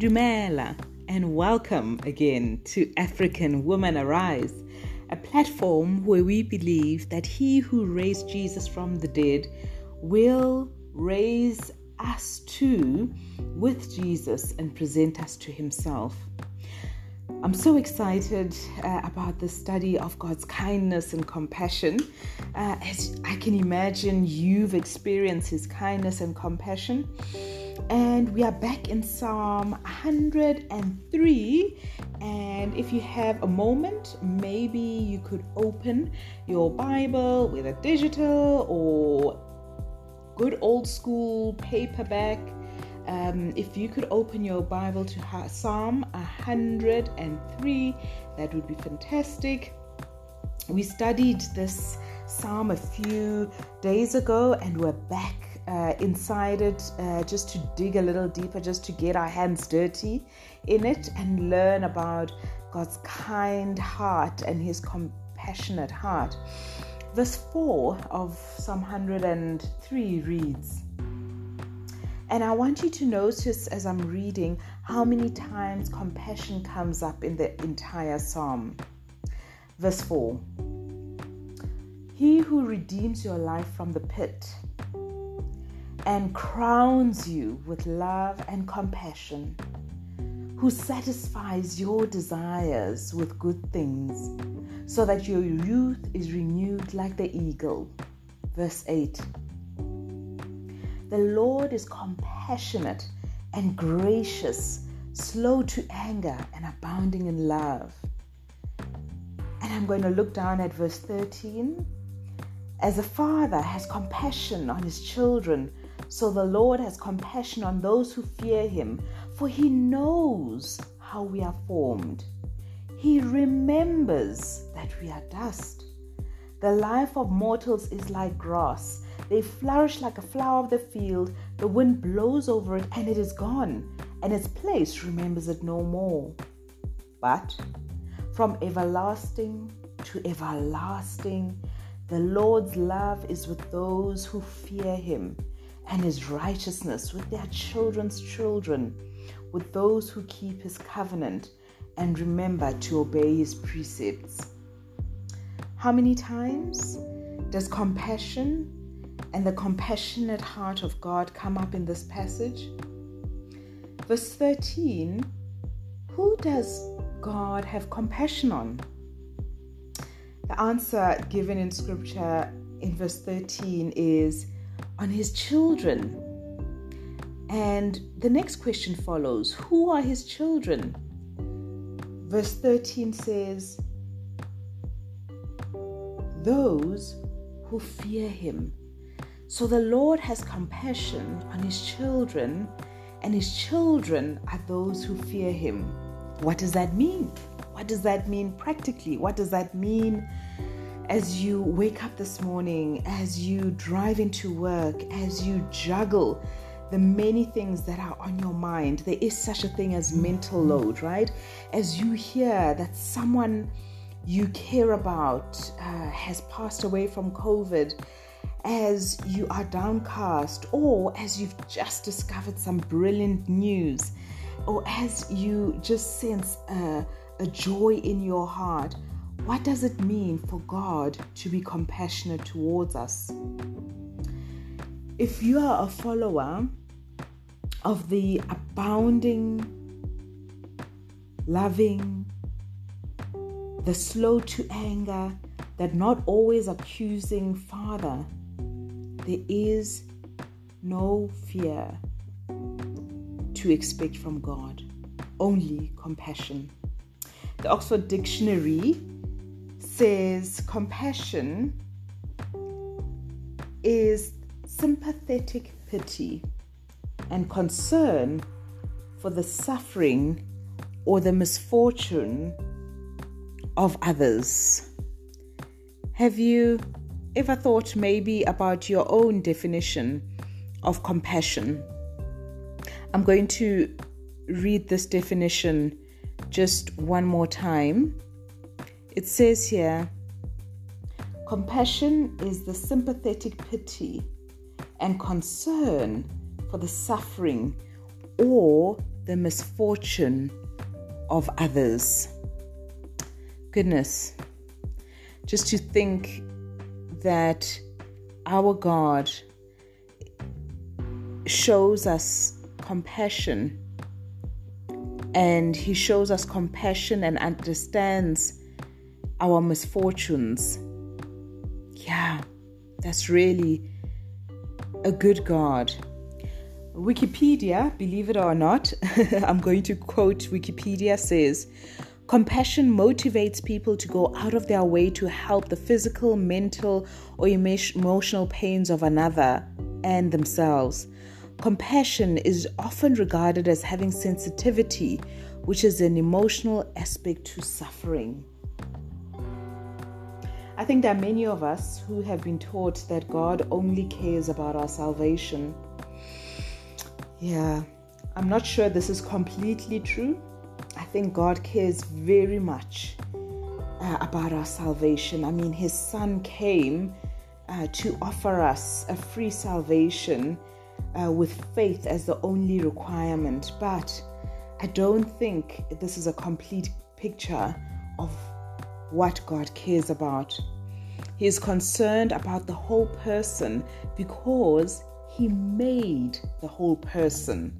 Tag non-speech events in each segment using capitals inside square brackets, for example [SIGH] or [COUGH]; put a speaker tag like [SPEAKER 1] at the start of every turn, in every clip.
[SPEAKER 1] Dumela and welcome again to African Women Arise, a platform where we believe that He who raised Jesus from the dead will raise us too with Jesus and present us to Himself. I'm so excited uh, about the study of God's kindness and compassion. Uh, as I can imagine, you've experienced His kindness and compassion. And we are back in Psalm 103. And if you have a moment, maybe you could open your Bible, whether digital or good old school paperback um, if you could open your Bible to Psalm 103, that would be fantastic. We studied this psalm a few days ago and we're back uh, inside it uh, just to dig a little deeper, just to get our hands dirty in it and learn about God's kind heart and his compassionate heart. Verse 4 of Psalm 103 reads, and I want you to notice as I'm reading how many times compassion comes up in the entire psalm. Verse 4 He who redeems your life from the pit and crowns you with love and compassion, who satisfies your desires with good things, so that your youth is renewed like the eagle. Verse 8 the Lord is compassionate and gracious, slow to anger, and abounding in love. And I'm going to look down at verse 13. As a father has compassion on his children, so the Lord has compassion on those who fear him, for he knows how we are formed. He remembers that we are dust. The life of mortals is like grass. They flourish like a flower of the field. The wind blows over it and it is gone, and its place remembers it no more. But from everlasting to everlasting, the Lord's love is with those who fear him, and his righteousness with their children's children, with those who keep his covenant and remember to obey his precepts. How many times does compassion and the compassionate heart of God come up in this passage. Verse 13 Who does God have compassion on? The answer given in scripture in verse 13 is on his children. And the next question follows Who are his children? Verse 13 says, Those who fear him. So the Lord has compassion on his children, and his children are those who fear him. What does that mean? What does that mean practically? What does that mean as you wake up this morning, as you drive into work, as you juggle the many things that are on your mind? There is such a thing as mental load, right? As you hear that someone you care about uh, has passed away from COVID as you are downcast, or as you've just discovered some brilliant news, or as you just sense a, a joy in your heart, what does it mean for God to be compassionate towards us? If you are a follower of the abounding, loving, the slow to anger, that not always accusing Father, there is no fear to expect from God, only compassion. The Oxford Dictionary says compassion is sympathetic pity and concern for the suffering or the misfortune of others. Have you ever thought maybe about your own definition of compassion? I'm going to read this definition just one more time. It says here compassion is the sympathetic pity and concern for the suffering or the misfortune of others. Goodness, just to think that our God shows us compassion and He shows us compassion and understands our misfortunes. Yeah, that's really a good God. Wikipedia, believe it or not, [LAUGHS] I'm going to quote Wikipedia says, Compassion motivates people to go out of their way to help the physical, mental, or emotional pains of another and themselves. Compassion is often regarded as having sensitivity, which is an emotional aspect to suffering. I think there are many of us who have been taught that God only cares about our salvation. Yeah, I'm not sure this is completely true. I think God cares very much uh, about our salvation. I mean, His Son came uh, to offer us a free salvation uh, with faith as the only requirement, but I don't think this is a complete picture of what God cares about. He is concerned about the whole person because He made the whole person.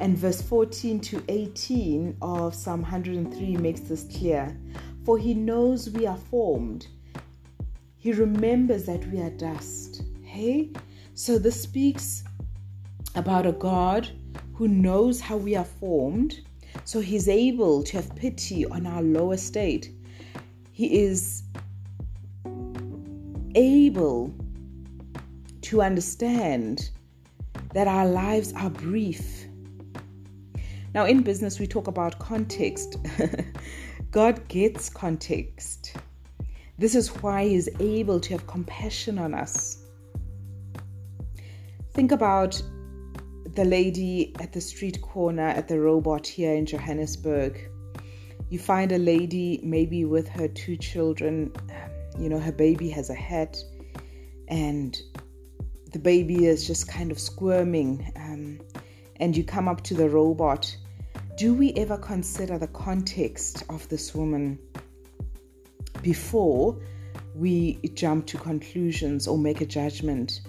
[SPEAKER 1] And verse 14 to 18 of Psalm 103 makes this clear. For He knows we are formed, He remembers that we are dust. Hey? So this speaks about a God who knows how we are formed, so He's able to have pity on our lower state. He is able to understand that our lives are brief. Now, in business, we talk about context. [LAUGHS] God gets context. This is why He's able to have compassion on us. Think about the lady at the street corner at the robot here in Johannesburg. You find a lady maybe with her two children you know, her baby has a head and the baby is just kind of squirming. Um, and you come up to the robot. Do we ever consider the context of this woman before we jump to conclusions or make a judgment?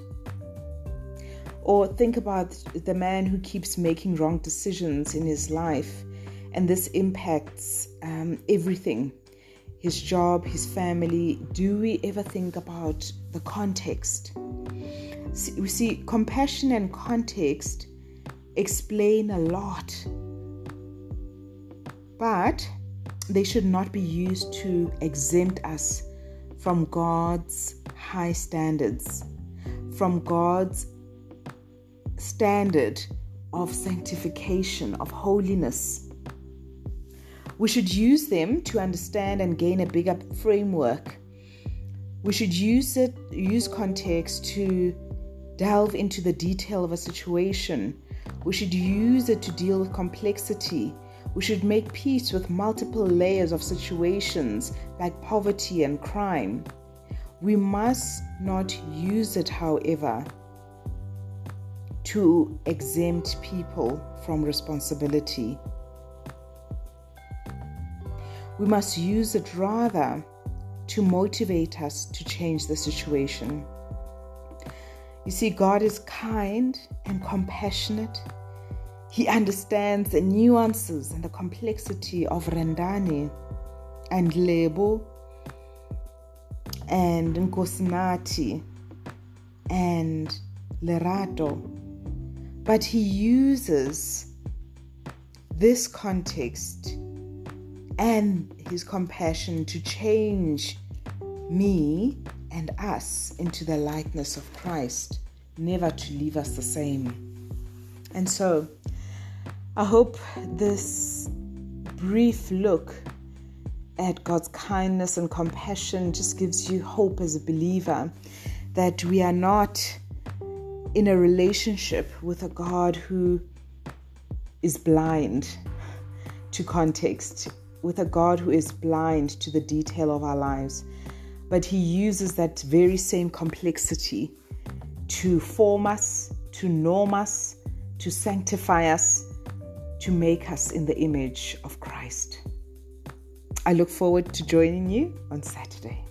[SPEAKER 1] Or think about the man who keeps making wrong decisions in his life, and this impacts um, everything. His job, his family, do we ever think about the context? See, we see compassion and context explain a lot, but they should not be used to exempt us from God's high standards, from God's standard of sanctification, of holiness we should use them to understand and gain a bigger framework. We should use it, use context to delve into the detail of a situation. We should use it to deal with complexity. We should make peace with multiple layers of situations like poverty and crime. We must not use it, however, to exempt people from responsibility. We must use it rather to motivate us to change the situation. You see, God is kind and compassionate. He understands the nuances and the complexity of Rendani and Lebo and Nkosinathi and Lerato. But he uses this context and his compassion to change me and us into the likeness of Christ, never to leave us the same. And so, I hope this brief look at God's kindness and compassion just gives you hope as a believer that we are not in a relationship with a God who is blind to context with a God who is blind to the detail of our lives, but He uses that very same complexity to form us, to norm us, to sanctify us, to make us in the image of Christ. I look forward to joining you on Saturday.